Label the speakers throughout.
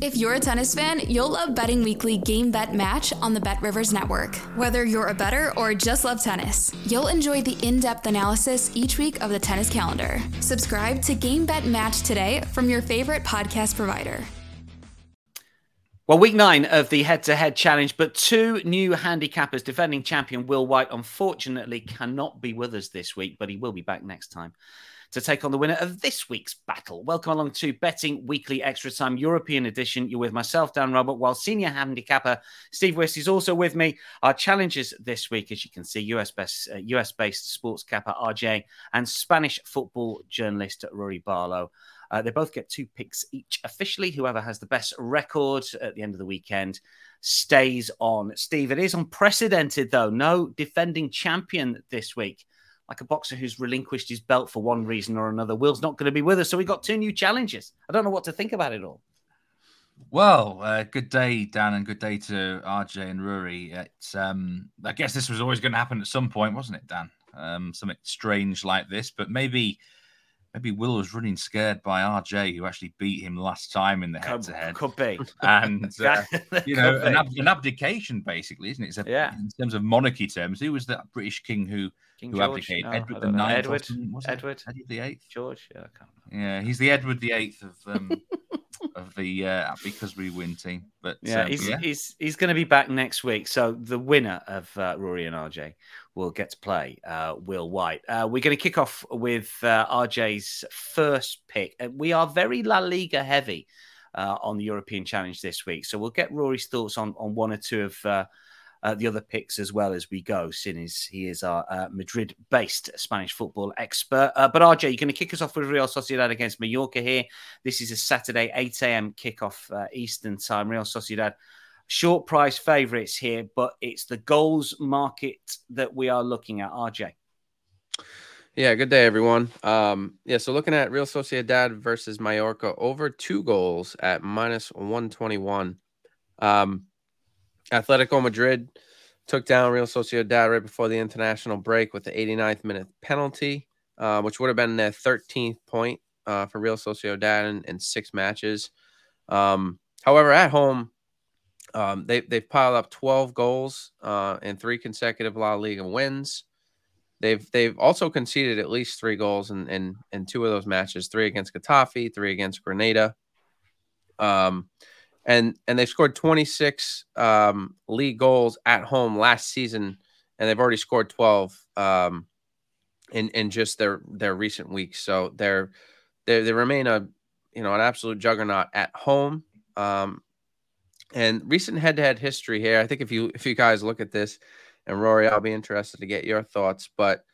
Speaker 1: If you're a tennis fan, you'll love Betting Weekly Game Bet Match on the Bet Rivers Network. Whether you're a better or just love tennis, you'll enjoy the in depth analysis each week of the tennis calendar. Subscribe to Game Bet Match today from your favorite podcast provider.
Speaker 2: Well, week nine of the head to head challenge, but two new handicappers, defending champion Will White, unfortunately cannot be with us this week, but he will be back next time to take on the winner of this week's battle. Welcome along to Betting Weekly Extra Time European Edition. You're with myself, Dan Roebuck, while senior handicapper Steve Wyss is also with me. Our challenges this week, as you can see, US best, uh, based sports capper RJ and Spanish football journalist Rory Barlow. Uh, they both get two picks each. Officially, whoever has the best record at the end of the weekend stays on. Steve, it is unprecedented, though. No defending champion this week like a boxer who's relinquished his belt for one reason or another. Will's not going to be with us, so we got two new challenges. I don't know what to think about it all.
Speaker 3: Well, uh, good day, Dan, and good day to RJ and Rory. It's, um, I guess this was always going to happen at some point, wasn't it, Dan? Um, something strange like this, but maybe maybe Will was running scared by RJ, who actually beat him last time in the head to head.
Speaker 2: Could be.
Speaker 3: And, uh, you know, an, ab- an, abdication, basically, isn't it? A,
Speaker 2: yeah.
Speaker 3: In terms of monarchy terms, who was that British king who,
Speaker 2: king
Speaker 3: who
Speaker 2: George?
Speaker 3: abdicated?
Speaker 2: No,
Speaker 3: Edward the Ninth?
Speaker 2: Edward.
Speaker 3: Edward. Edward the Eighth?
Speaker 2: George? Yeah, I can't
Speaker 3: Yeah, he's the Edward the Eighth of. Um, of the uh, because we win team, but
Speaker 2: yeah,
Speaker 3: um,
Speaker 2: he's,
Speaker 3: yeah.
Speaker 2: he's he's going to be back next week. So the winner of uh, Rory and RJ will get to play uh, Will White. Uh, we're going to kick off with uh, RJ's first pick. And we are very La Liga heavy uh, on the European Challenge this week, so we'll get Rory's thoughts on on one or two of. Uh, the other picks as well as we go, since he is our uh, Madrid based Spanish football expert. Uh, but RJ, you're going to kick us off with Real Sociedad against Mallorca here. This is a Saturday, 8 a.m. kickoff uh, Eastern time. Real Sociedad, short price favourites here, but it's the goals market that we are looking at. RJ.
Speaker 4: Yeah, good day, everyone. Um, yeah, so looking at Real Sociedad versus Mallorca, over two goals at minus 121. Um, Atletico Madrid took down Real Sociedad right before the international break with the 89th minute penalty, uh, which would have been their 13th point uh, for Real Sociedad in, in six matches. Um, however, at home, um, they, they've piled up 12 goals uh, in three consecutive La Liga wins. They've they've also conceded at least three goals in, in, in two of those matches, three against Getafe, three against Granada. Um, and and they've scored 26 um, league goals at home last season, and they've already scored 12 um, in in just their their recent weeks. So they're they they remain a you know an absolute juggernaut at home. Um, and recent head to head history here, I think if you if you guys look at this, and Rory, I'll be interested to get your thoughts. But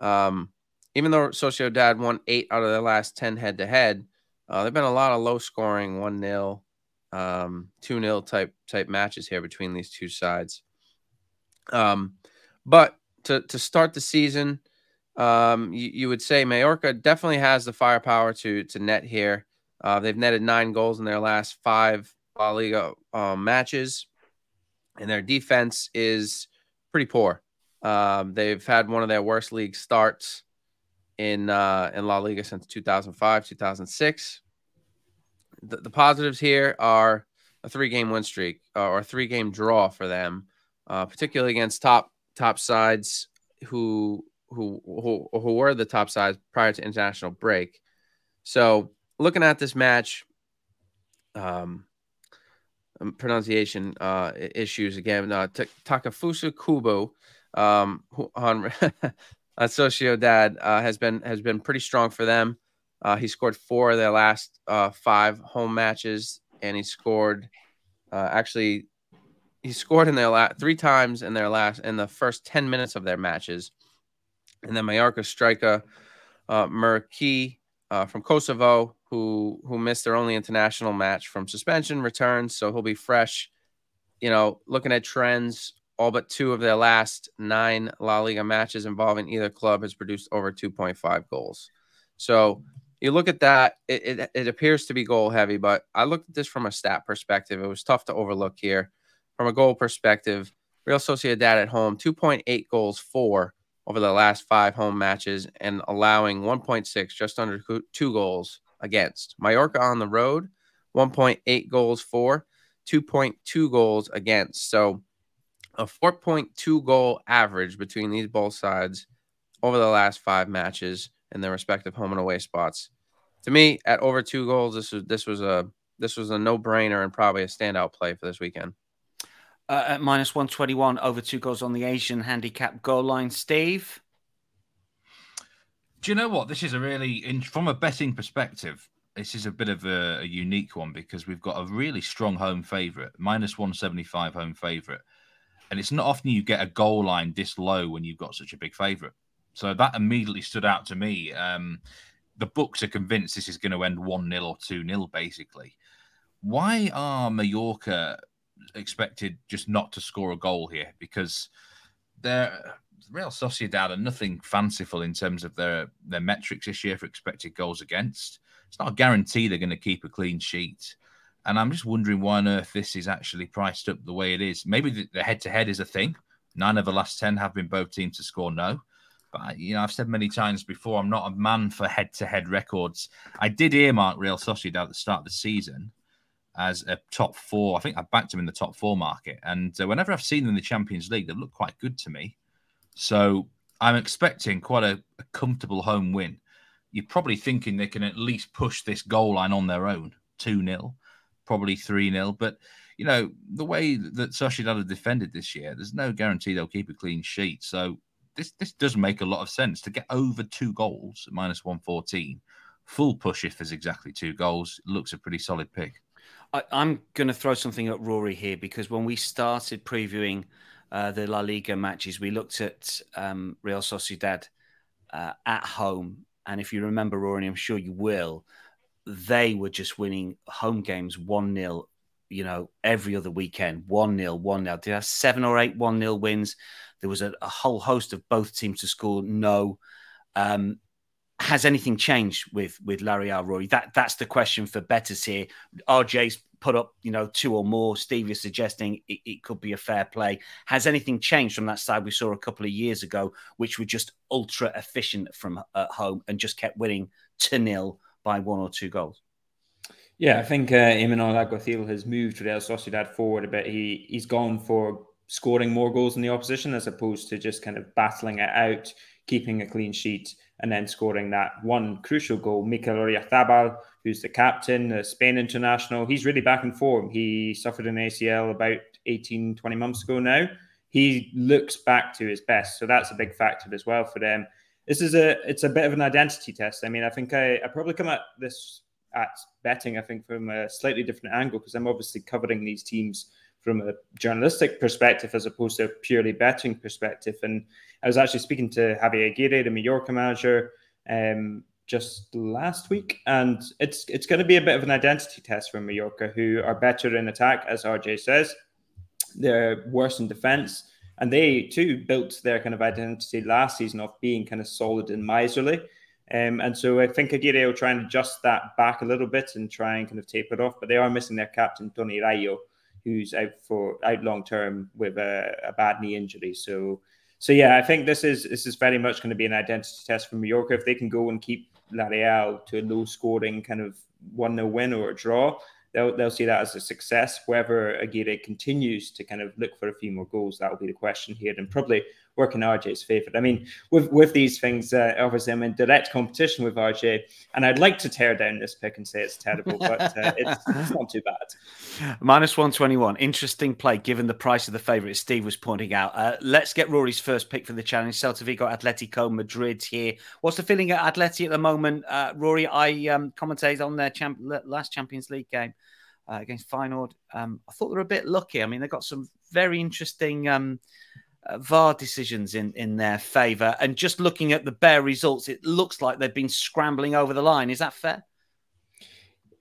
Speaker 4: um, even though Sociedad won eight out of their last 10 head to head, uh, there've been a lot of low scoring, 1 0 um, 2 0 type type matches here between these two sides. Um, but to, to start the season, um, you, you would say Mallorca definitely has the firepower to to net here. Uh, they've netted nine goals in their last five La Liga um, matches, and their defense is pretty poor. Um, they've had one of their worst league starts in uh, in La Liga since 2005, 2006 the, the positives here are a three game win streak uh, or a three game draw for them, uh, particularly against top top sides who who who who were the top sides prior to international break. So looking at this match, um, pronunciation uh, issues again. Uh, T- Takefusa Kubo um, on Sociedad uh, has been has been pretty strong for them. Uh, he scored four of their last uh, five home matches, and he scored uh, actually he scored in their last three times in their last in the first ten minutes of their matches. And then Mallorca striker uh, Muriqi uh, from Kosovo, who who missed their only international match from suspension, returns, so he'll be fresh. You know, looking at trends all but two of their last nine La Liga matches involving either club has produced over 2.5 goals. So you look at that, it, it, it, appears to be goal heavy, but I looked at this from a stat perspective. It was tough to overlook here. From a goal perspective, Real Sociedad at home, 2.8 goals for over the last five home matches and allowing 1.6, just under two goals against. Mallorca on the road, 1.8 goals for, 2.2 goals against. So a 4.2 goal average between these both sides over the last five matches in their respective home and away spots. To me, at over two goals, this was this was a this was a no brainer and probably a standout play for this weekend.
Speaker 2: Uh, at minus one twenty one, over two goals on the Asian handicap goal line. Steve,
Speaker 3: do you know what? This is a really, from a betting perspective, this is a bit of a, a unique one because we've got a really strong home favourite, minus 175 home favourite. And it's not often you get a goal line this low when you've got such a big favourite. So that immediately stood out to me. Um, the books are convinced this is going to end 1 0 or 2 0, basically. Why are Mallorca expected just not to score a goal here? Because they're. Real Sociedad are nothing fanciful in terms of their, their metrics this year for expected goals against it's not a guarantee they're going to keep a clean sheet. And I'm just wondering why on earth this is actually priced up the way it is. Maybe the head to head is a thing. Nine of the last 10 have been both teams to score no. You know, I've said many times before, I'm not a man for head to head records. I did earmark Real Sociedad at the start of the season as a top four. I think I backed them in the top four market. And uh, whenever I've seen them in the Champions League, they've looked quite good to me. So I'm expecting quite a, a comfortable home win you're probably thinking they can at least push this goal line on their own 2 0, probably 3 0. But, you know, the way that Sociedad have defended this year, there's no guarantee they'll keep a clean sheet. So this, this does make a lot of sense to get over two goals at minus 114. Full push if there's exactly two goals looks a pretty solid pick.
Speaker 2: I, am going to throw something at Rory here because when we started previewing uh, the La Liga matches, we looked at um, Real Sociedad uh, at home and if you remember, Rory, I'm sure you will, they were just winning home games 1 0, you know, every other weekend 1 0, 1 0. Did have seven or eight 1 0 wins? There was a, a, whole host of both teams to score no. Um, has anything changed with with La Real Rory? That that's the question for betters here. RJ's put up, you know, two or more. Steve is suggesting it, it, could be a fair play. Has anything changed from that side we saw a couple of years ago, which were just ultra efficient from at home and just kept winning to nil by one or two goals?
Speaker 5: Yeah, I think uh, Imanol Alguacil has moved Real Sociedad forward a bit. He he's gone for scoring more goals than the opposition as opposed to just kind of battling it out, keeping a clean sheet and then scoring that one crucial goal. Mikel Oyarzabal, who's the captain, the Spain international, he's really back in form. He suffered an ACL about 18, 20 months ago now. He looks back to his best. So that's a big factor as well for them. This is a it's a bit of an identity test. I mean, I think I, I probably come at this at betting, I think, from a slightly different angle because I'm obviously covering these teams from a journalistic perspective as opposed to a purely betting perspective. And I was actually speaking to Javier Aguirre, the Mallorca manager, um, just last week, and it's it's going to be a bit of an identity test for Mallorca, who are better in attack, as RJ says. They're worse in defence, and they too built their kind of identity last season of being kind of solid and miserly. Um, and so I think Aguirre will try and adjust that back a little bit and try and kind of taper it off. But they are missing their captain, Tony Raíllo, who's out for out long term with a, a, bad knee injury. So, so yeah, I think this is this is very much going to be an identity test for Mallorca. If they can go and keep La Real to a low scoring kind of one 0 win or a draw, they'll they'll see that as a success. Whether Aguirre continues to kind of look for a few more goals, that will be the question here, and probably work in RJ's favour. I mean, with with these things, uh, obviously I'm in direct competition with RJ, and I'd like to tear down this pick and say it's terrible, but uh, it's, it's, not too bad.
Speaker 2: Minus one twenty one, interesting play given the price of the favourite. Steve was pointing out. Uh, let's get Rory's first pick for the challenge. Celta Vigo, Atletico Madrid here. What's the feeling at Atleti at the moment, uh, Rory? I um, commentated on their champ- last Champions League game. Uh, against Feyenoord, um, I thought they were a bit lucky. I mean, they got some very interesting um, uh, VAR decisions in, in their favour. And just looking at the bare results, it looks like they've been scrambling over the line. Is that fair?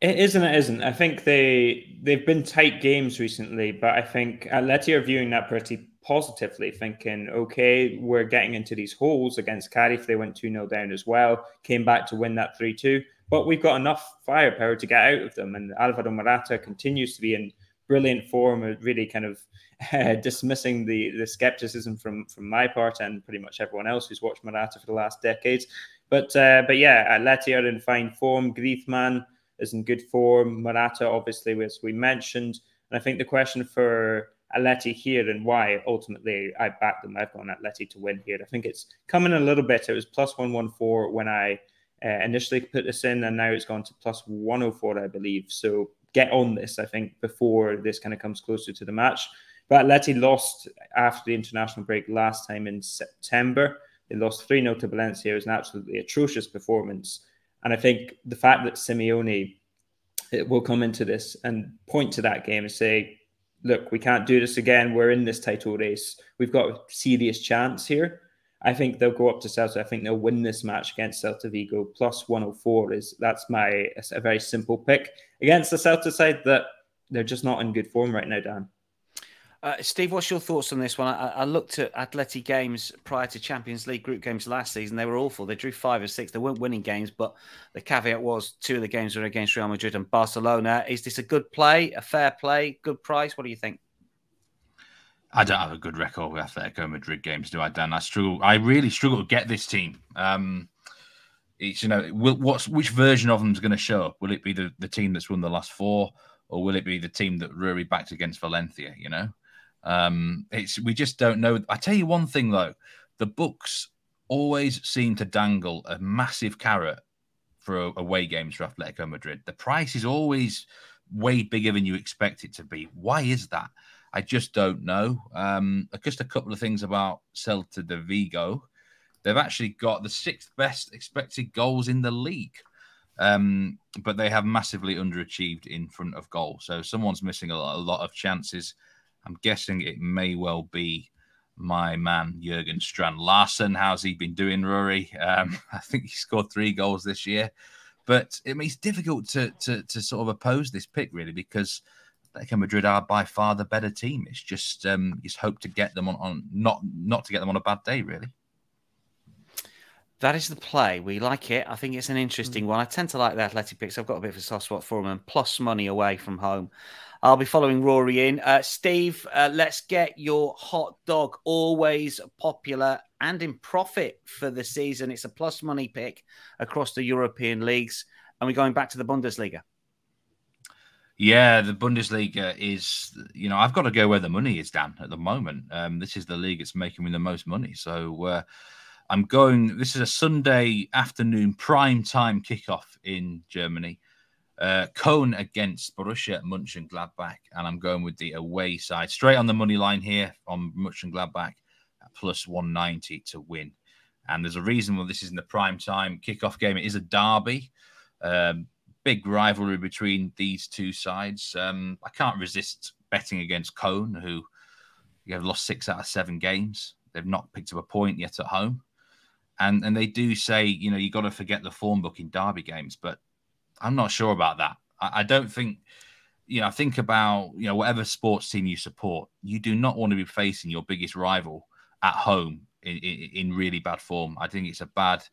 Speaker 5: It isn't. It isn't. I think they they've been tight games recently, but I think Atleti are viewing that pretty positively, thinking, okay, we're getting into these holes against Cádiz. They went 2 0 down as well, came back to win that 3 2. But we've got enough firepower to get out of them. And Alvaro Morata continues to be in brilliant form, of really kind of uh, dismissing the, the skepticism from, from my part and pretty much everyone else who's watched Morata for the last decades. But uh, but yeah, Atleti are in fine form. Griezmann is in good form. Morata, obviously, as we mentioned. And I think the question for Atleti here and why ultimately I backed them. I've gone Atleti to win here. I think it's coming a little bit. It was plus 114 when I uh, initially put this in, and now it's gone to plus 104, I believe. So get on this, I think, before this kind of comes closer to the match. But Atleti lost after the international break last time in September. They lost 3 0 to Valencia. It was an absolutely atrocious performance. And I think the fact that Simeone eh, will come into this and point to that game and say, look, we can't do this again. We're in this title race. We've got a serious chance here. I think they'll go up to Celta. I think they'll win this match against Celta Vigo. Plus 104 is that's my a very simple pick against the Celta side that they're just not in good form right now, Dan.
Speaker 2: Uh, Steve, what's your thoughts on this one? I, I, looked at Atleti games prior to Champions League group games last season. They were awful. They drew five or six. They weren't winning games, but the caveat was two of the games were against Real Madrid and Barcelona. Is this a good play, a fair play, good price? What do you think?
Speaker 3: I don't have a good record with Atletico Madrid games, do I, Dan? I struggle. I really struggle to get this team. Um, it's you know, will, what's which version of them is going to show up? Will it be the, the team that's won the last four, or will it be the team that Rory backed against Valencia? You know, um, it's we just don't know. I tell you one thing though, the books always seem to dangle a massive carrot for away games for Atletico Madrid. The price is always way bigger than you expect it to be. Why is that? I just don't know. Um, just a couple of things about Celta de Vigo. They've actually got the sixth best expected goals in the league, um, but they have massively underachieved in front of goal. So someone's missing a lot, of chances. I'm guessing it may well be my man Jørgen Strand Larsen. How's he been doing, Rory? Um, I think he scored three goals this year, but it it's difficult to, to to sort of oppose this pick really because Atletico Madrid are by far the better team. It's just um, just hope to get them on, on not not to get them on a bad day really.
Speaker 2: That is the play. We like it. I think it's an interesting mm. one. I tend to like the Atleti picks. I've got a bit of a soft spot for them and plus money away from home. I'll be following Rory in. Uh, Steve, uh, let's get your hot dog. Always popular and in profit for the season. It's a plus money pick across the European leagues. And we're going back to the Bundesliga.
Speaker 3: Yeah, the Bundesliga is, you know, I've got to go where the money is, Dan, at the moment. Um, this is the league that's making me the most money. So uh, I'm going, this is a Sunday afternoon prime time kickoff in Germany. Uh, Cologne against Borussia Mönchengladbach, and Gladbach, and I'm going with the away side. Straight on the money line here on Mönchengladbach at plus 190 to win. And there's a reason why this is in the prime time kickoff game. It is a derby. Um, big rivalry between these two sides. Um, I can't resist betting against Cologne, who you have lost six out of seven games. They've not picked up a point yet at home. And and they do say, you know, you got to forget the form book in derby games, but I'm not sure about that. I, I don't think, you know, think about, you know, whatever sports team you support, you do not want to be facing your biggest rival at home in, in, in really bad form. I think it's a bad,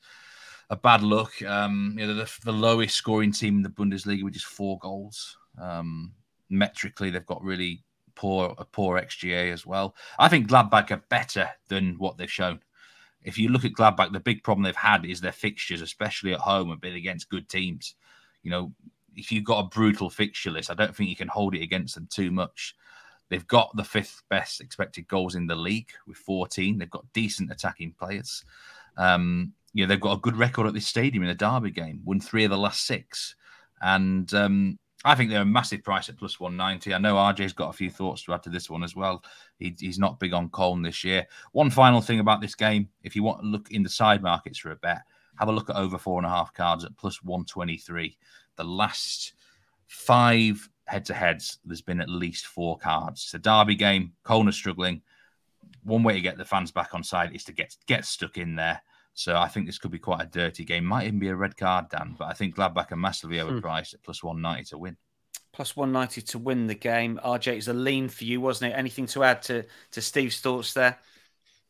Speaker 3: a bad look. Um, you know, the, the lowest scoring team in the Bundesliga with just four goals. Um, metrically, they've got really poor a poor XGA as well. I think Gladbach are better than what they've shown. If you look at Gladbach, the big problem they've had is their fixtures, especially at home, have been against good teams you know, if you've got a brutal fixture list, I don't think you can hold it against them too much. They've got the fifth best expected goals in the league with 14. They've got decent attacking players. Um, you know, they've got a good record at this stadium in a derby game, won three of the last six. And um, I think they're a massive price at plus 190. I know RJ's got a few thoughts to add to this one as well. He, he's not big on Cologne this year. One final thing about this game if you want to look in the side markets for a bet, have a look at over four and a half cards at plus 123. The last five head to heads, there's been at least four cards. It's a derby game. Cologne struggling. One way to get the fans back on side is to get get stuck in there. So I think this could be quite a dirty game. Might even be a red card, Dan. But I think Gladbach are massively hmm. overpriced hmm. at plus 190 to win.
Speaker 2: plus 190 to win the game. RJ, is a lean for you, wasn't it? Anything to add to, to Steve's thoughts there?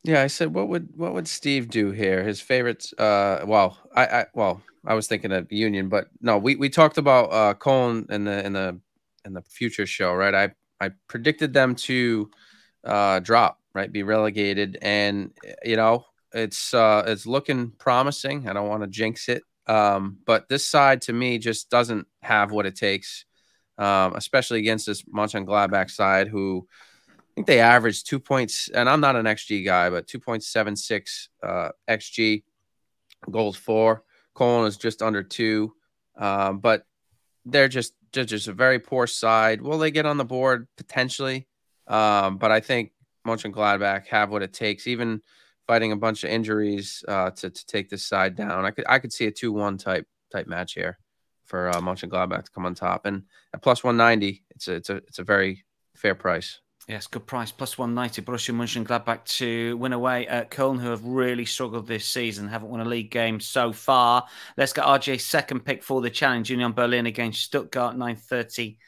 Speaker 4: Yeah, I said, what would what would Steve do here? His favorites. Uh, well, I, I well, I was thinking of Union, but no, we, we talked about uh Köln in the in the in the future show, right? I I predicted them to uh drop, right, be relegated, and you know it's uh it's looking promising. I don't want to jinx it, um, but this side to me just doesn't have what it takes, um, especially against this Mönchengladbach side who. I think they averaged two points, and I'm not an XG guy, but 2.76 uh, XG goals for. Cologne is just under two, um, but they're just they're just a very poor side. Will they get on the board potentially? Um, but I think Mönchengladbach have what it takes, even fighting a bunch of injuries uh, to to take this side down. I could I could see a two one type type match here for uh, Mönchengladbach to come on top, and at plus one ninety, it's a it's a it's a very fair price.
Speaker 2: Yes, good price. Plus 190. Borussia Mönchengladbach to win away at Köln, who have really struggled this season, haven't won a league game so far. Let's get RJ's second pick for the challenge. Union Berlin against Stuttgart, 9.30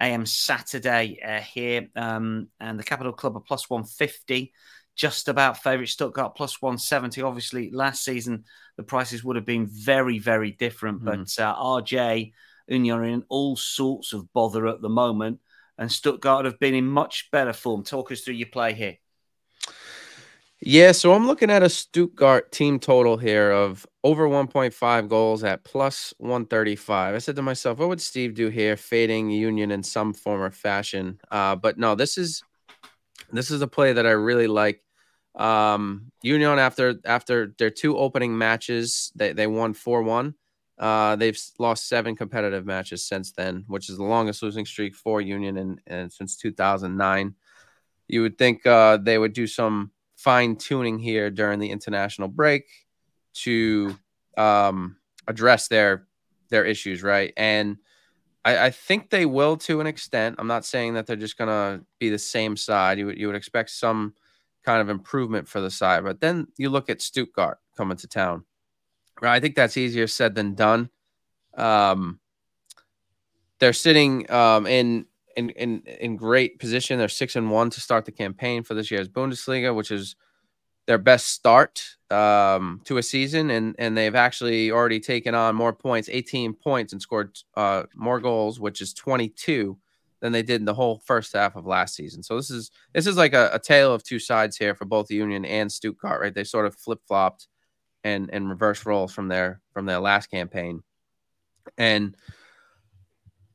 Speaker 2: a.m. Saturday uh, here. Um, and the Capital Club are plus 150. Just about favourite Stuttgart plus 170. Obviously, last season the prices would have been very, very different. Mm. But uh, RJ, Union are in all sorts of bother at the moment and Stuttgart have been in much better form. Talk us through your play here.
Speaker 4: Yeah, so I'm looking at a Stuttgart team total here of over 1.5 goals at plus 135. I said to myself, what would Steve do here, fading Union in some form or fashion? Uh, but no, this is this is a play that I really like. Um, Union after after their two opening matches, they they won 4-1. Uh, they've lost seven competitive matches since then, which is the longest losing streak for Union and and since 2009. You would think uh, they would do some fine tuning here during the international break to um, address their their issues, right? And I, I, think they will to an extent. I'm not saying that they're just gonna be the same side. You would you would expect some kind of improvement for the side, but then you look at Stuttgart coming to town Right. I think that's easier said than done. Um, they're sitting um, in, in in in great position. They're six and one to start the campaign for this year's Bundesliga, which is their best start um, to a season, and and they've actually already taken on more points, 18 points, and scored uh, more goals, which is 22 than they did in the whole first half of last season. So this is this is like a, a tale of two sides here for both Union and Stuttgart, right? They sort of flip flopped and and reverse roles from their from their last campaign. And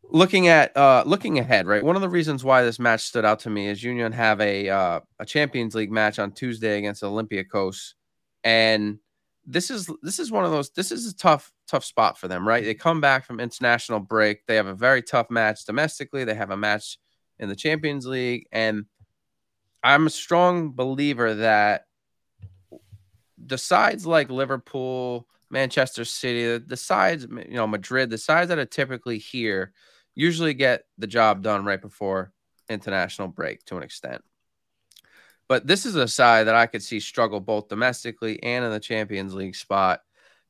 Speaker 4: looking at uh looking ahead, right? One of the reasons why this match stood out to me is Union have a uh, a Champions League match on Tuesday against Olympiacos, and this is this is one of those this is a tough tough spot for them, right? They come back from international break. They have a very tough match domestically. They have a match in the Champions League, and I'm a strong believer that the sides like Liverpool, Manchester City, the, sides, you know, Madrid, the sides that are typically here usually get the job done right before international break to an extent. But this is a side that I could see struggle both domestically and in the Champions League spot.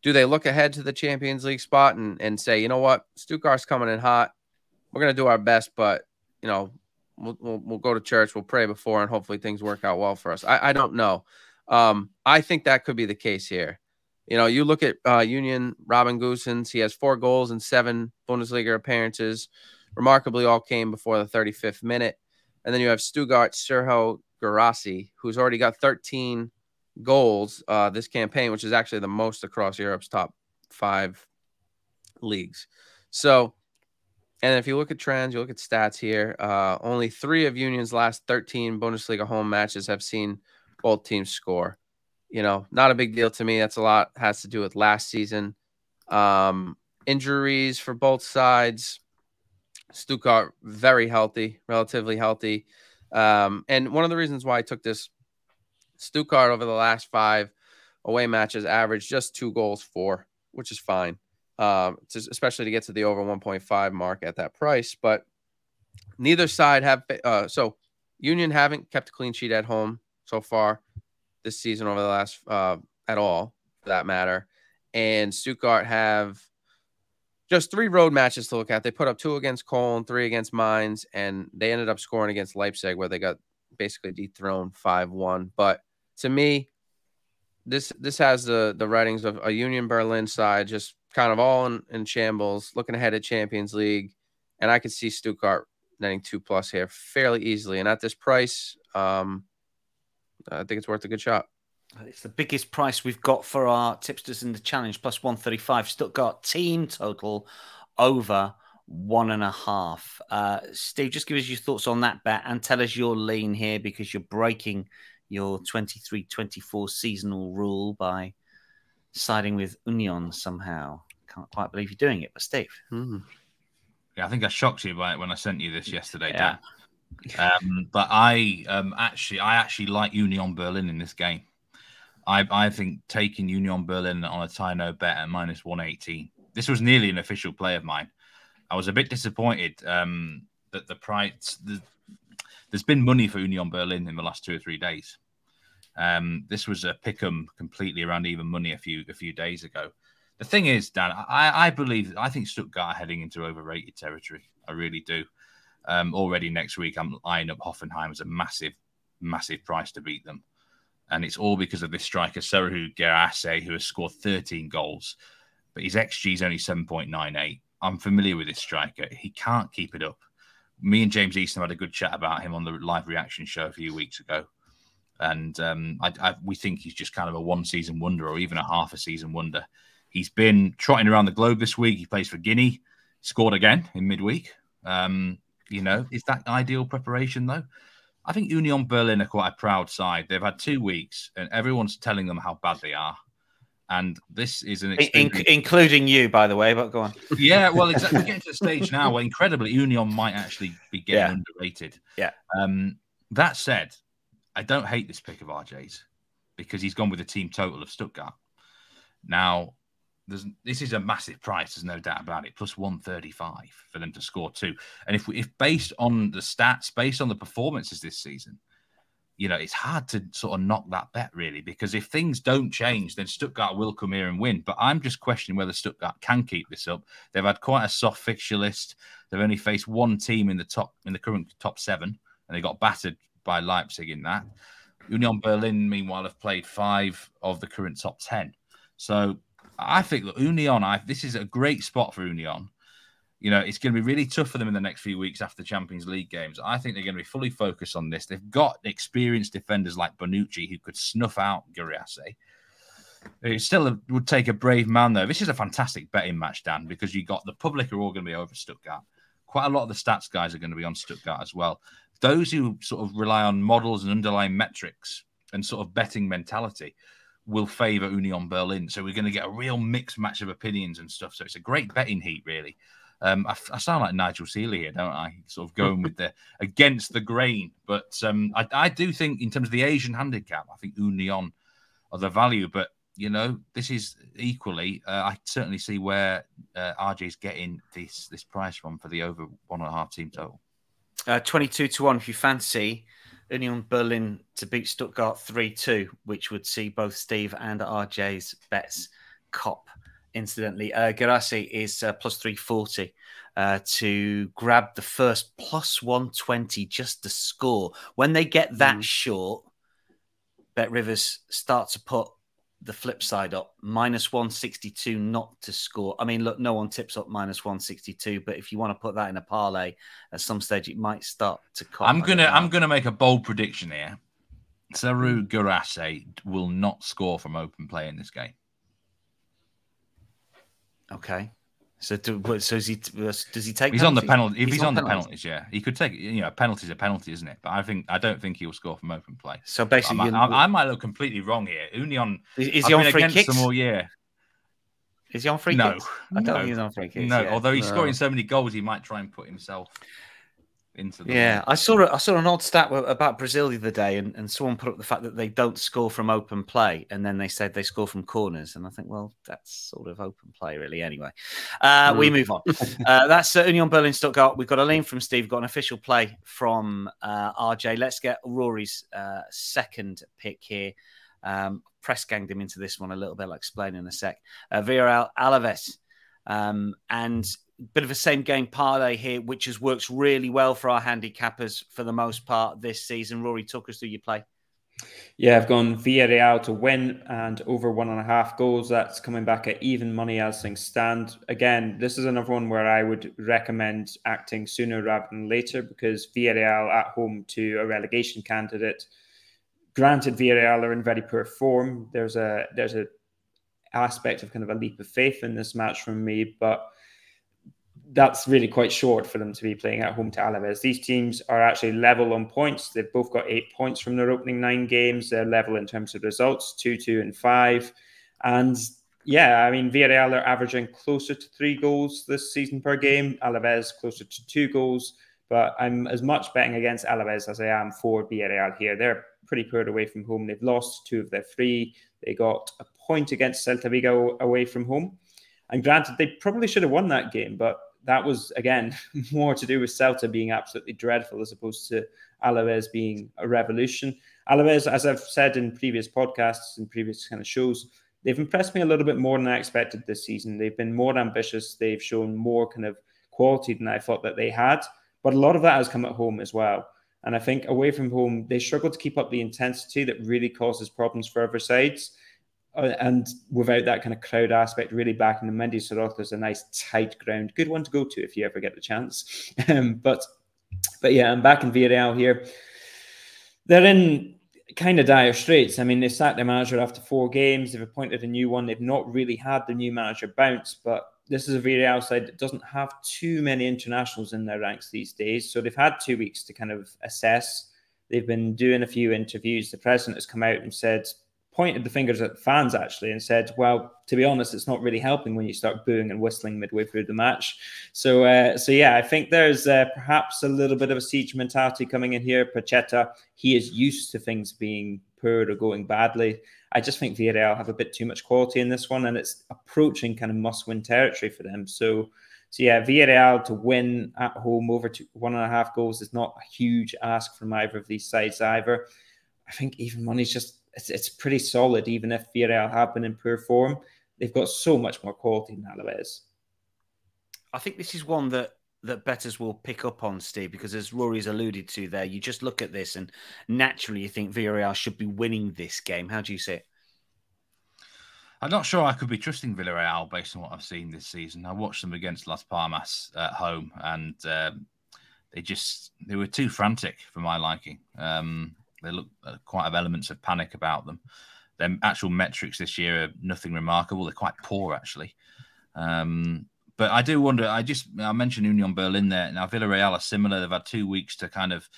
Speaker 4: Do they look ahead to the Champions League spot and, and say, you know what, Stuttgart's coming in hot. We're going to do our best, but, you know, we'll, we'll, we'll, go to church, we'll pray before, and hopefully things work out well for us. I, I don't know. Um, I think that could be the case here. You know, you look at uh, Union Robin Gosens, he has four goals and seven Bundesliga appearances. Remarkably, all came before the 35th minute. And then you have Stuttgart Serhou Guirassy, who's already got 13 goals uh, this campaign, which is actually the most across Europe's top five leagues. So, and if you look at trends, you look at stats here, uh, only three of Union's last 13 Bundesliga home matches have seen both teams score. You know, not a big deal to me. That's a lot has to do with last season. Um, injuries for both sides. Stuttgart very healthy, relatively healthy. Um, and one of the reasons why I took this Stuttgart over the last five away matches averaged just two goals for, which is fine. Um, to, especially to get to the over 1.5 mark at that price. But neither side have uh, so Union haven't kept a clean sheet at home so far this season over the last uh, at all for that matter. And Stuttgart have just three road matches to look at. They put up two against Cologne, three against Mainz, and they ended up scoring against Leipzig, where they got basically dethroned five one. But to me, this this has the the writings of a Union Berlin side just kind of all in, in shambles, looking ahead at Champions League, and I could see Stuttgart netting two plus here fairly easily. And at this price, um, I think it's worth a good shot.
Speaker 2: It's the biggest price we've got for our tipsters in the challenge, plus 135. Stuttgart team total over one and a half. Uh, Steve, just give us your thoughts on that bet and tell us your lean here because you're breaking your 23 24 seasonal rule by siding with Union somehow. Can't quite believe you're doing it, but Steve.
Speaker 4: Hmm.
Speaker 3: Yeah, I think I shocked you by it when I sent you this yesterday, yeah. Dan. Um, but I um, actually, I actually like Union Berlin in this game. I, I think taking Union Berlin on a tie no bet at minus 118. This was nearly an official play of mine. I was a bit disappointed um, that the price, the, there's been money for Union Berlin in the last two or three days. Um, this was a pick 'em completely around even money a few a few days ago. The thing is, Dan, I, I believe I think Stuttgart are heading into overrated territory. I really do. Um, already next week, I'm eyeing up Hoffenheim as a massive, massive price to beat them and it's all because of this striker Serhou Guirassy, who has scored 13 goals, but his xG is only 7.98. I'm familiar with this striker. He can't keep it up. Me and James Easton had a good chat about him on the live reaction show a few weeks ago, and um, I, I, we think he's just kind of a one season wonder or even a half a season wonder. He's been trotting around the globe this week. He plays for Guinea, scored again in midweek. Um, you know, is that ideal preparation though? I think Union Berlin are quite a proud side. They've had two weeks, and everyone's telling them how bad they are. And this is an
Speaker 2: In- including you, by the way. But go on.
Speaker 3: Yeah, well, exactly. We're getting to the stage now where incredibly Union might actually be getting
Speaker 2: Yeah.
Speaker 3: underrated.
Speaker 2: Yeah.
Speaker 3: Um, that said, I don't hate this pick of RJ's because he's gone with a team total of Stuttgart. Now, there's this is a massive price. There's no doubt about it. Plus one thirty five for them to score two. And if we, if based on the stats, based on the performances this season, you know, it's hard to sort of knock that bet really because if things don't change, then Stuttgart will come here and win. But I'm just questioning whether Stuttgart can keep this up. They've had quite a soft fixture list. They've only faced one team in the top in the current top seven, and they got battered by Leipzig in that. Union Berlin, meanwhile, have played five of the current top ten. So I think that Union, I, this is a great spot for Union. You know, it's going to be really tough for them in the next few weeks after the Champions League games. I think they're going to be fully focused on this. They've got experienced defenders like Bonucci who could snuff out Guirassy. It still would take a brave man, though. This is a fantastic betting match, Dan, because you got the public are all going to be over Stuttgart. Quite a lot of the stats guys are going to be on Stuttgart as well. Those who sort of rely on models and underlying metrics and sort of betting mentality will favour Union Berlin. So we're going to get a real mixed match of opinions and stuff. So it's a great betting heat, really. Um, I, I, sound like Nigel Seeley here, don't I? Sort of going with the against the grain, but um, I, I, do think in terms of the Asian handicap, I think Union are the value. But you know, this is equally. Uh, I certainly see where uh, RJ is getting this this price from for the over one and a half team total.
Speaker 2: Uh, Twenty-two to one if you fancy Union Berlin to beat Stuttgart 3 2, which would see both Steve and RJ's bets cop. Incidentally, uh, Guirassy is uh, plus 340 uh, to grab the first plus 120 just to score. When they get that mm. short, Bet Rivers start to put the flip side up minus 162 not to score. I mean, look, no one tips up minus 162, but if you want to put that in a parlay at some stage, it might start to come.
Speaker 3: I'm gonna I'm gonna make a bold prediction here. Serhou Guirassy will not score from open play in this game.
Speaker 2: Okay. So, do, so is he, does he take?
Speaker 3: He's penalties? on the penalty. If he's, he's on, on the penalties, yeah, he could take. You know, penalties a penalty, isn't it? But I think I don't think he'll score from open play.
Speaker 2: So basically,
Speaker 3: I might, I, I might, look completely wrong here. Union
Speaker 2: is, is he on free kicks?
Speaker 3: Them all year.
Speaker 2: Is he on free
Speaker 3: no,
Speaker 2: kicks? I don't
Speaker 3: no.
Speaker 2: think he's on free kicks.
Speaker 3: No,
Speaker 2: yeah.
Speaker 3: although he's
Speaker 2: no.
Speaker 3: scoring so many goals, he might try and put himself into the.
Speaker 2: Yeah, I saw I saw an odd stat about Brazil the other day, and, and someone put up the fact that they don't score from open play, and then they said they score from corners, and I think, well, that's sort of open play, really. Anyway, uh, mm. we move on. uh, that's uh, Union Berlin Stuttgart. We've got a lean from Steve, We've got an official play from uh, RJ. Let's get Rory's uh, second pick here. Um, press ganged him into this one a little bit. I'll explain in a sec. Uh, Villarreal Alaves. Um, and bit of a same game parlay here, which has worked really well for our handicappers for the most part this season. Rory, talk us through your play.
Speaker 5: Yeah, I've gone Villarreal to win and over one and a half goals. That's coming back at even money as things stand. Again, this is another one where I would recommend acting sooner rather than later because Villarreal at home to a relegation candidate. Granted, Villarreal are in very poor form. There's a there's a aspect of kind of a leap of faith in this match from me, but that's really quite short for them to be playing at home to Alaves. These teams are actually level on points. They've both got eight points from their opening nine games. They're level in terms of results, two, two, and five. And yeah, I mean, Villarreal are averaging closer to three goals this season per game. Alaves closer to two goals. But I'm as much betting against Alaves as I am for Villarreal here. They're pretty poor away from home. They've lost two of their three. They got a point against Celta Vigo away from home. And granted, they probably should have won that game, but that was again more to do with Celta being absolutely dreadful as opposed to Alaves being a revolution. Alaves, as I've said in previous podcasts and previous kind of shows, they've impressed me a little bit more than I expected this season. They've been more ambitious. They've shown more kind of quality than I thought that they had. But a lot of that has come at home as well. And I think away from home, they struggle to keep up the intensity that really causes problems for other sides. Uh, and without that kind of crowd aspect, really backing the Mendizorroza is a nice tight ground, good one to go to if you ever get the chance. Um, but but yeah, I'm back in Villarreal here. They're in kind of dire straits. I mean, they sacked their manager after four games. They've appointed a new one. They've not really had the new manager bounce, but this is a Villarreal side that doesn't have too many internationals in their ranks these days. So they've had two weeks to kind of assess. They've been doing a few interviews. The president has come out and said pointed the fingers at the fans actually and said, "Well, to be honest, it's not really helping when you start booing and whistling midway through the match." So, uh, so yeah, I think there's uh, perhaps a little bit of a siege mentality coming in here. Pacheta, he is used to things being poor or going badly. I just think Villarreal have a bit too much quality in this one, and it's approaching kind of must-win territory for them. So. So yeah, Villarreal to win at home over to one and a half goals is not a huge ask from either of these sides either. I think even money's just it's, it's pretty solid, even if Villarreal have been in poor form. They've got so much more quality than Alaves.
Speaker 2: I think this is one that that betters will pick up on, Steve, because as Rory's alluded to there, you just look at this and naturally you think Villarreal should be winning this game. How do you see it?
Speaker 3: I'm not sure I could be trusting Villarreal based on what I've seen this season. I watched them against Las Palmas at home, and um, they just they were too frantic for my liking. Um, they look uh, quite have elements of panic about them. Their actual metrics this year are nothing remarkable. They're quite poor, actually. Um, but I do wonder. I just I mentioned Union Berlin there. Now Villarreal are similar. They've had two weeks to kind of,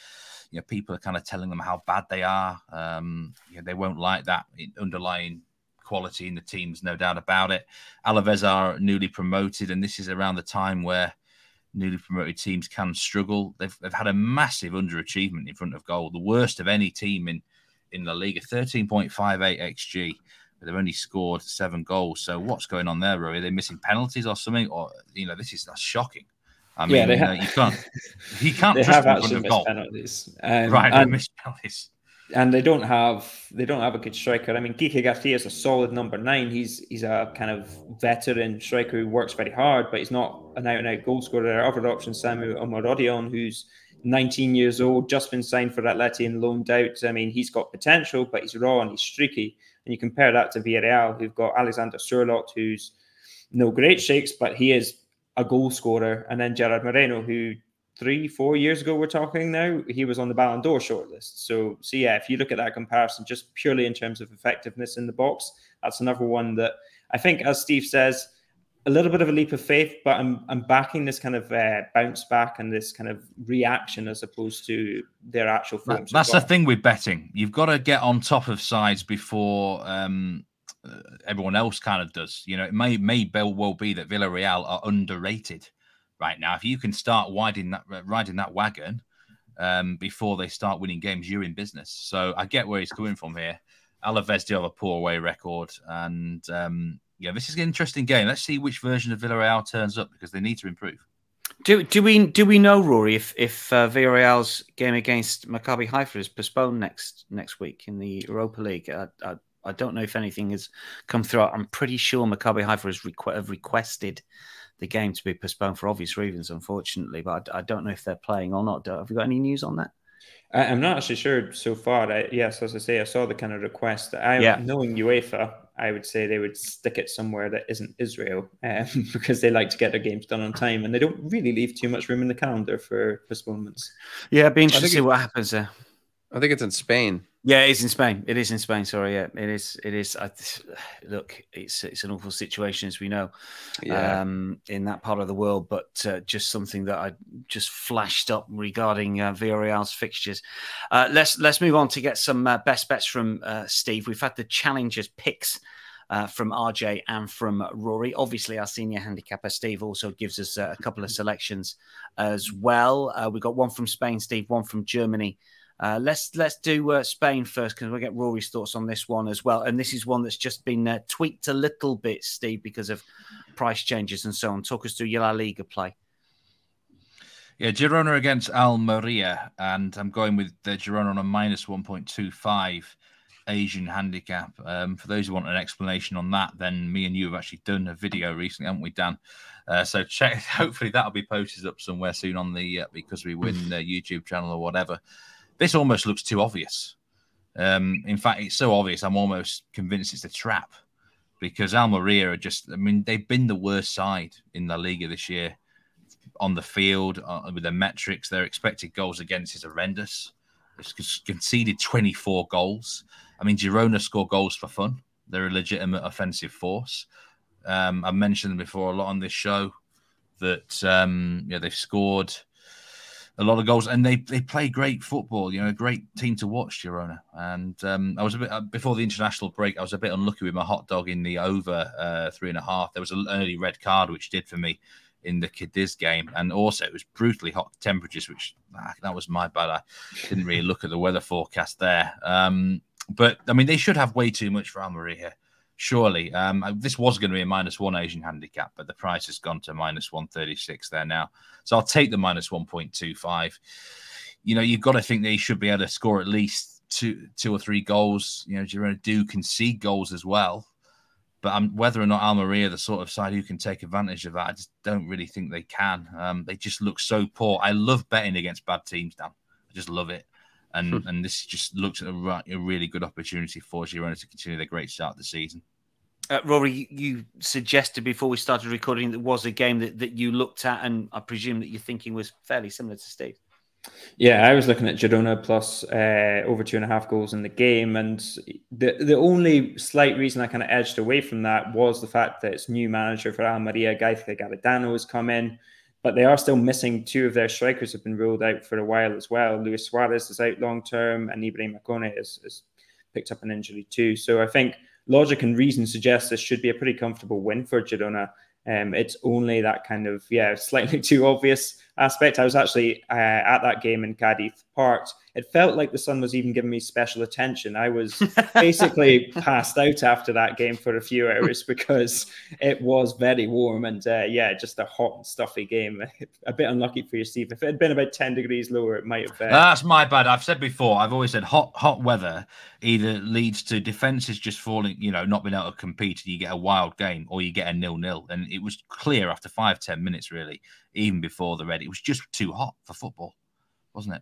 Speaker 3: you know, people are kind of telling them how bad they are. Um, you know, they won't like that underlying quality in the teams, no doubt about it. Alaves are newly promoted, and this is around the time where newly promoted teams can struggle. They've, they've had a massive underachievement in front of goal, the worst of any team in, in La Liga, 13.58 XG. But they've only scored seven goals. So what's going on there, Rory? Are they missing penalties or something? Or, you know, this is that's shocking. I mean, yeah, you, know, you can't, you can't
Speaker 5: they have actually missed penalties.
Speaker 3: Um, right, they missed penalties
Speaker 5: and they don't have they don't have a good striker. I mean, Kike Garcia is a solid number nine. He's he's a kind of veteran striker who works very hard, but he's not an out and out goal scorer. There are other options, Samu Omorodion, who's 19 years old, just been signed for Atleti and loaned out. I mean, he's got potential, but he's raw and he's streaky. And you compare that to Villarreal, who've got Alexander Sørloth, who's no great shakes, but he is a goal scorer, and then Gerard Moreno, who three, four years ago, we're talking now, he was on the Ballon d'Or shortlist. So, so yeah, if you look at that comparison, just purely in terms of effectiveness in the box, that's another one that I think, as Steve says, a little bit of a leap of faith, but I'm I'm backing this kind of uh, bounce back and this kind of reaction as opposed to their actual form.
Speaker 3: that's the thing with betting. You've got to get on top of sides before um, uh, everyone else kind of does. You know, it may may well be that Villarreal are underrated right now. If you can start riding that riding that wagon um, before they start winning games, you're in business. So I get where he's coming from here. Alaves do have a poor away record, and um, yeah, this is an interesting game. Let's see which version of Villarreal turns up because they need to improve.
Speaker 2: Do do we do we know Rory if if uh, Villarreal's game against Maccabi Haifa is postponed next next week in the Europa League? I, I, I don't know if anything has come through. I'm pretty sure Maccabi Haifa has requ- have requested the game to be postponed for obvious reasons, unfortunately. But I, I don't know if they're playing or not. Have you got any news on that?
Speaker 5: I, am not actually sure so far. I, yes, as I say, I saw the kind of request. I,
Speaker 2: Yeah.
Speaker 5: knowing UEFA, I would say they would stick it somewhere that isn't Israel um, because they like to get their games done on time and they don't really leave too much room in the calendar for postponements.
Speaker 2: Yeah, it'd be interesting to see
Speaker 4: it-
Speaker 2: what happens there.
Speaker 4: I think it's in Spain.
Speaker 2: Yeah, it is in Spain. It is in Spain. Sorry, yeah, it is. It is. I, look, it's it's an awful situation as we know
Speaker 4: Yeah.
Speaker 2: um, in that part of the world, but uh, just something that I just flashed up regarding uh, Villarreal's fixtures. Uh, let's let's move on to get some uh, best bets from uh, Steve. We've had the challengers picks. Uh, from RJ and from Rory. Obviously, our senior handicapper Steve also gives us uh, a couple of selections as well. Uh, we got one from Spain, Steve, one from Germany, uh, let's let's do uh, Spain first because we'll get Rory's thoughts on this one as well. And this is one that's just been uh, tweaked a little bit, Steve, because of price changes and so on. Talk us through your La Liga play.
Speaker 3: Yeah, Girona against Almeria, and I'm going with the Girona on a minus 1.25 Asian handicap. Um, for those who want an explanation on that, then me and you have actually done a video recently, haven't we, Dan? Uh, so check. Hopefully that'll be posted up somewhere soon on the uh, because we win uh, YouTube channel or whatever. This almost looks too obvious. Um, in fact, it's so obvious. I'm almost convinced it's a trap because Almeria are just. I mean, they've been the worst side in La Liga this year on the field uh, with their metrics. Their expected goals against is horrendous. It's conceded 24 goals. I mean, Girona score goals for fun. They're a legitimate offensive force. Um, I've mentioned before a lot on this show that um, yeah they've scored a lot of goals and they they play great football. You know, a great team to watch, Girona. And um, I was a bit uh, before the international break. I was a bit unlucky with my hot dog in the over uh, three and a half. There was an early red card which did for me in the Cádiz game, and also it was brutally hot temperatures, which ah, that was my bad. I didn't really look at the weather forecast there. Um, but I mean, they should have way too much for Almeria. Surely, um, this was going to be a minus one Asian handicap, but the price has gone to minus one thirty six there now. So I'll take the minus one point two five. You know, you've got to think they should be able to score at least two, two or three goals. You know, Girona do concede goals as well, but um, whether or not Almeria, the sort of side who can take advantage of that, I just don't really think they can. Um, they just look so poor. I love betting against bad teams, Dan. I just love it. And, and this just looks a, a really good opportunity for Girona to continue their great start of the season.
Speaker 2: Uh, Rory, you suggested before we started recording that was a game that, that you looked at, and I presume that your thinking was fairly similar to Steve.
Speaker 5: Yeah, I was looking at Girona plus uh, over two and a half goals in the game, and the the only slight reason I kind of edged away from that was the fact that it's new manager for Almeria, Gaizka Garitano has come in, but they are still missing two of their strikers have been ruled out for a while as well. Luis Suarez is out long term, and Ibrahima Koné has, picked up an injury too. So I think logic and reason suggests this should be a pretty comfortable win for Girona. Um, it's only that kind of yeah, slightly too obvious aspect. I was actually uh, at that game in Cádiz Park. It felt like the sun was even giving me special attention. I was basically passed out after that game for a few hours because it was very warm and uh, yeah, just a hot and stuffy game. a bit unlucky for you, Steve. If it had been about ten degrees lower, it might have. been.
Speaker 3: That's my bad. I've said before. I've always said hot hot weather either leads to defenses just falling, you know, not being able to compete, and you get a wild game, or you get a nil nil. And it was clear after five ten minutes, really, even before the red. It was just too hot for football, wasn't it?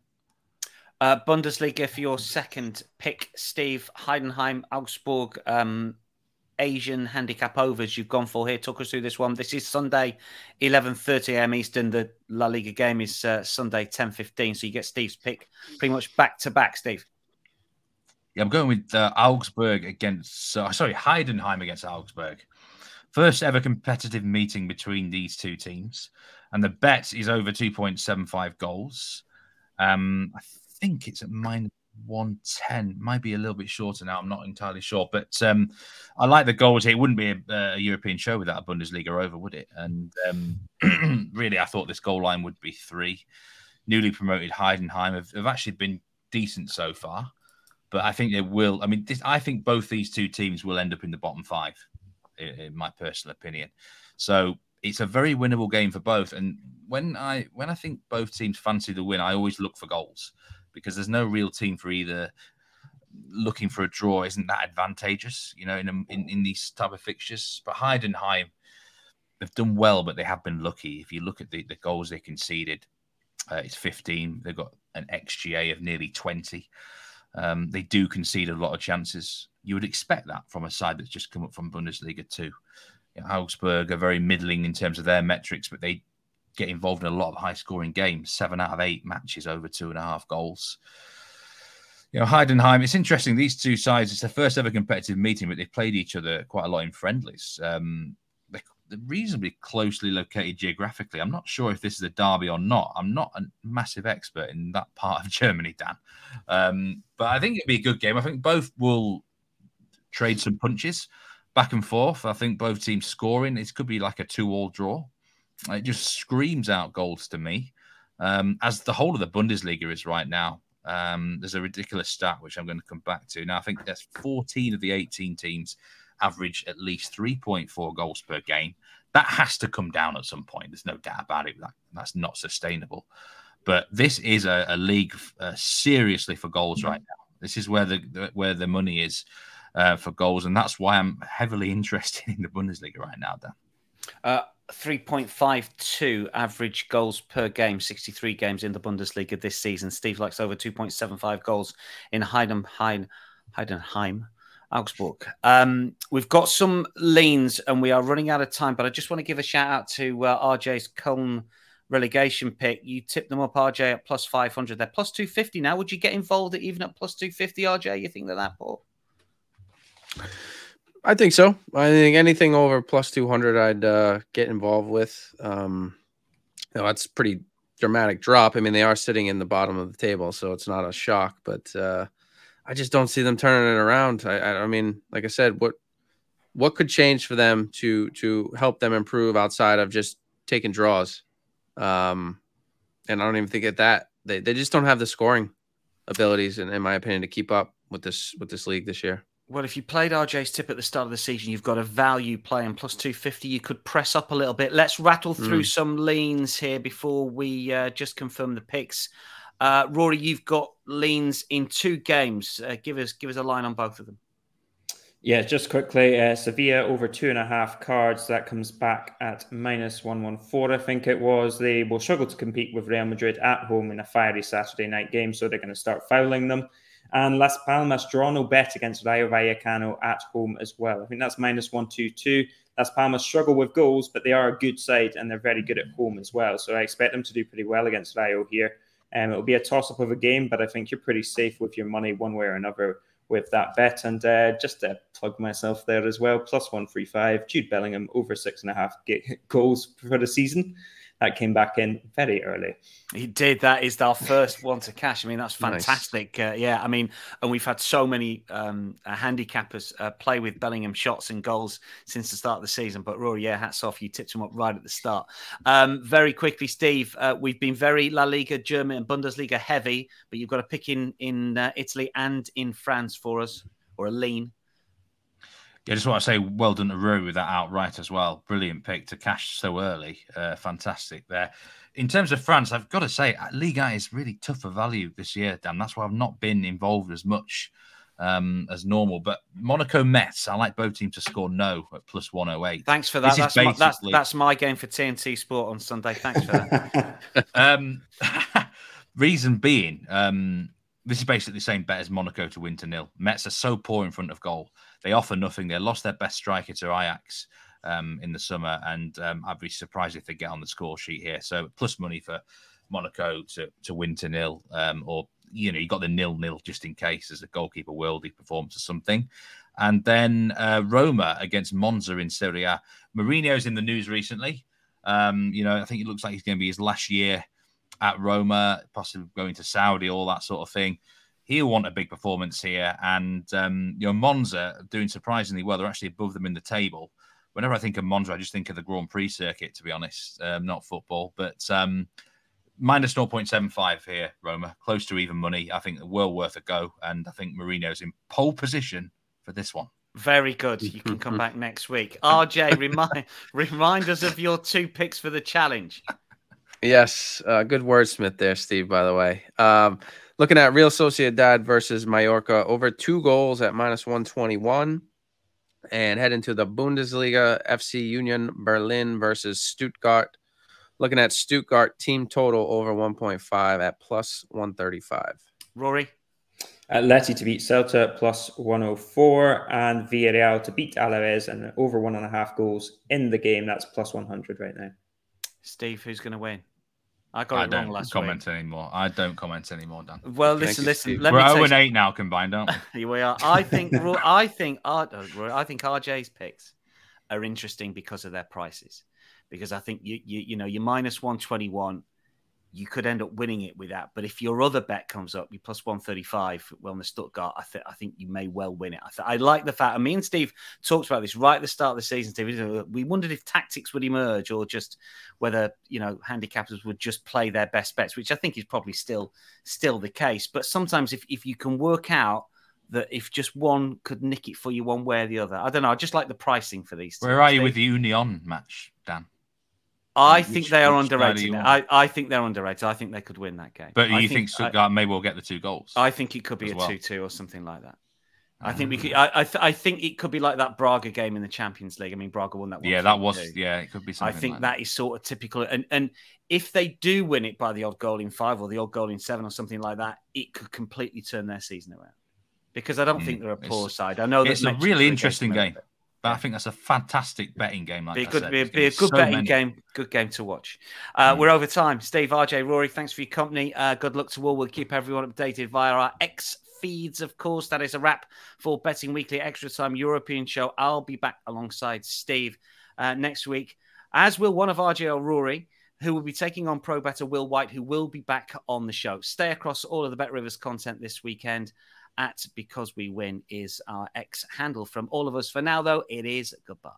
Speaker 2: Uh, Bundesliga for your second pick, Steve Heidenheim, Augsburg, um, Asian handicap overs. You've gone for here. Talk us through this one. This is Sunday, eleven thirty a.m. Eastern. The La Liga game is uh, Sunday, ten fifteen. So you get Steve's pick pretty much back to back. Steve.
Speaker 3: Yeah, I'm going with uh, Augsburg against, uh, sorry, Heidenheim against Augsburg. First ever competitive meeting between these two teams. And the bet is over 2.75 goals. Um, I think it's at minus 110. Might be a little bit shorter now. I'm not entirely sure. But um, I like the goals here. It wouldn't be a, a European show without a Bundesliga over, would it? And um, really, I thought this goal line would be three. Newly promoted Heidenheim have, have actually been decent so far but I think they will. I mean, this, I think both these two teams will end up in the bottom five, in, in, my personal opinion. So it's a very winnable game for both. And when I when I think both teams fancy the win, I always look for goals because there's no real team for either looking for a draw isn't that advantageous, you know, in in, in these type of fixtures. But Heidenheim, they've done well, but they have been lucky. If you look at the, the goals they conceded, uh, it's 15. They've got an XGA of nearly 20. Um, they do concede a lot of chances. You would expect that from a side that's just come up from Bundesliga 2. You know, Augsburg are very middling in terms of their metrics, but they get involved in a lot of high scoring games. Seven out of eight matches over two and a half goals. You know, Heidenheim, it's interesting. These two sides, it's their first ever competitive meeting, but they've played each other quite a lot in friendlies. Um, they're, they're reasonably closely located geographically. I'm not sure if this is a derby or not. I'm not a massive expert in that part of Germany, Dan. Um, but I think it'd be a good game. I think both will trade some punches back and forth. I think both teams scoring. It could be like a two-all draw. It just screams out goals to me, um, as the whole of the Bundesliga is right now. Um, there's a ridiculous stat which I'm going to come back to. Now, I think that's 14 of the 18 teams average at least 3.4 goals per game. That has to come down at some point. There's no doubt about it. That, that's not sustainable. But this is a, a league uh, seriously for goals right now. This is where the, the where the money is uh, for goals, and that's why I'm heavily interested in the Bundesliga right now. Dan.
Speaker 2: Uh, 3.52 average goals per game, 63 games in the Bundesliga this season. Steve likes over 2.75 goals in Heidenheim, Heidenheim Augsburg. Um, we've got some leans and we are running out of time, but I just want to give a shout out to uh, RJ's Köln relegation pick. You tipped them up, RJ, at plus 500. They're plus 250 now. Would you get involved even at plus 250, RJ? You think they're that poor?
Speaker 4: I think so. I think anything over plus 200, I'd uh, get involved with. Um, you know, that's pretty dramatic drop. I mean, they are sitting in the bottom of the table, so it's not a shock, but uh, I just don't see them turning it around. I, I, I mean, like I said, what what could change for them to to help them improve outside of just taking draws? Um, and I don't even think at that they, they just don't have the scoring abilities, in, in my opinion, to keep up with this with this league this year.
Speaker 2: Well, if you played RJ's tip at the start of the season, you've got a value play and plus 250. You could press up a little bit. Let's rattle through mm. some leans here before we uh, just confirm the picks. Uh, Rory, you've got leans in two games. Uh, give us give us a line on both of them.
Speaker 5: Yeah, just quickly, uh, Sevilla over two and a half cards. That comes back at minus one one four. I think it was. They will struggle to compete with Real Madrid at home in a fiery Saturday night game, so they're going to start fouling them. And Las Palmas draw no bet against Rayo Vallecano at home as well. I think that's minus 122. Las Palmas struggle with goals, but they are a good side and they're very good at home as well. So I expect them to do pretty well against Rayo here. Um, it'll be a toss up of a game, but I think you're pretty safe with your money one way or another with that bet. And uh, just to plug myself there as well, plus 135, Jude Bellingham over six and a half goals for the season that came back in very early.
Speaker 2: He did. That is our first one to cash. I mean, that's fantastic. Nice. Uh, yeah, I mean, and we've had so many um, uh, handicappers uh, play with Bellingham shots and goals since the start of the season. But Rory, yeah, hats off. You tipped him up right at the start. Um, very quickly, Steve, uh, we've been very La Liga, German, and Bundesliga heavy, but you've got a pick in in uh, Italy and in France for us, or a lean.
Speaker 3: Yeah, just want to say well done to Rory with that outright as well. Brilliant pick to cash so early. Uh, fantastic there. In terms of France, I've got to say, uh, Liga is really tough for value this year, Dan. That's why I've not been involved as much um, as normal. But Monaco Metz, I like both teams to score no at plus 108.
Speaker 2: Thanks for that. That's, basically... my, that's, that's, my game for TNT Sport on Sunday. Thanks for that.
Speaker 3: um, reason being, um, this is basically the same bet as Monaco to win to nil. Metz are so poor in front of goal. They offer nothing. They lost their best striker to Ajax um, in the summer, and um, I'd be surprised if they get on the score sheet here. So plus money for Monaco to to win to nil, um, or you know you got the nil nil just in case as a goalkeeper worldy performs or something. And then uh, Roma against Monza in Serie. Mourinho's in the news recently. Um, you know, I think it looks like he's going to be his last year at Roma, possibly going to Saudi, all that sort of thing. He'll want a big performance here. And, um, you know, Monza doing surprisingly well. They're actually above them in the table. Whenever I think of Monza, I just think of the Grand Prix circuit, to be honest, um, not football. But um, minus 0.75 here, Roma, close to even money. I think well worth a go. And I think Mourinho's in pole position for this one.
Speaker 2: Very good. You can come back next week. RJ, remind remind us of your two picks for the challenge.
Speaker 4: Yes, uh, good wordsmith there, Steve. By the way, um, Looking at Real Sociedad versus Mallorca, over two goals at minus 121. And heading into the Bundesliga, FC Union Berlin versus Stuttgart. Looking at Stuttgart team total over 1.5 at plus 135.
Speaker 2: Rory?
Speaker 5: Atleti to beat Celta plus 104 and Villarreal to beat Alaves and over one and a half goals in the game. That's plus 100 right now.
Speaker 2: Steve, who's going to win? I got
Speaker 3: I
Speaker 2: it
Speaker 3: don't
Speaker 2: wrong last
Speaker 3: comment
Speaker 2: week.
Speaker 3: anymore. I don't comment anymore, Dan.
Speaker 2: Well, listen,
Speaker 4: you,
Speaker 2: listen. Let
Speaker 3: We're
Speaker 2: me
Speaker 3: 0 and 8 now combined, aren't we?
Speaker 2: Here we are. I think I think R- uh, Roy, I think RJ's picks are interesting because of their prices. Because I think you you you know you're minus one twenty one, you could end up winning it with that. But if your other bet comes up, you plus one thirty five. Well, on the Stuttgart, I think I think you may well win it. I, th- I like the fact. Me and Steve talked about this right at the start of the season. Steve, we wondered if tactics would emerge or just whether you know handicappers would just play their best bets, which I think is probably still still the case. But sometimes if if you can work out that if just one could nick it for you one way or the other. I don't know. I just like the pricing for these.
Speaker 3: Where are you
Speaker 2: Steve.
Speaker 3: with the Union match, Dan?
Speaker 2: I
Speaker 3: Which-
Speaker 2: think they are
Speaker 3: which side are
Speaker 2: underrated. I, I think they're underrated. I think they could win that game.
Speaker 3: But
Speaker 2: I
Speaker 3: you think,
Speaker 2: I-
Speaker 3: Stuttgart may well get the two goals?
Speaker 2: I, think it could be a
Speaker 3: well.
Speaker 2: two-two or something like that. I think we
Speaker 3: Ah.
Speaker 2: could. I I, th- I think it could be like that Braga game in the Champions League. I mean, Braga won that. one
Speaker 3: yeah, that was
Speaker 2: 4-2.
Speaker 3: yeah. It could be something.
Speaker 2: I think
Speaker 3: like
Speaker 2: that is sort of typical. And and if they do win it by the odd goal in five or the odd goal in seven or something like that, it could completely turn their season around. Because I don't
Speaker 3: Mm,
Speaker 2: think they're a poor side. I know that
Speaker 3: it's a really interesting game.
Speaker 2: But
Speaker 3: I think that's a fantastic betting game. Like
Speaker 2: Be a
Speaker 3: I
Speaker 2: good,
Speaker 3: said.
Speaker 2: be, a- be a good
Speaker 3: so
Speaker 2: betting
Speaker 3: many.
Speaker 2: game. Good game to watch. Uh,
Speaker 3: Mm.
Speaker 2: We're over time. Steve, RJ, Rory, thanks for your company. Uh, good luck to all. We'll keep everyone updated via our X feeds, of course. That is a wrap for Betting Weekly Extra Time European show. I'll be back alongside Steve uh, next week, as will one of RJ or Rory, who will be taking on pro better Will White, who will be back on the show. Stay across all of the BetRivers content this weekend at Because We Win is our X handle from all of us. For now, though, it is goodbye.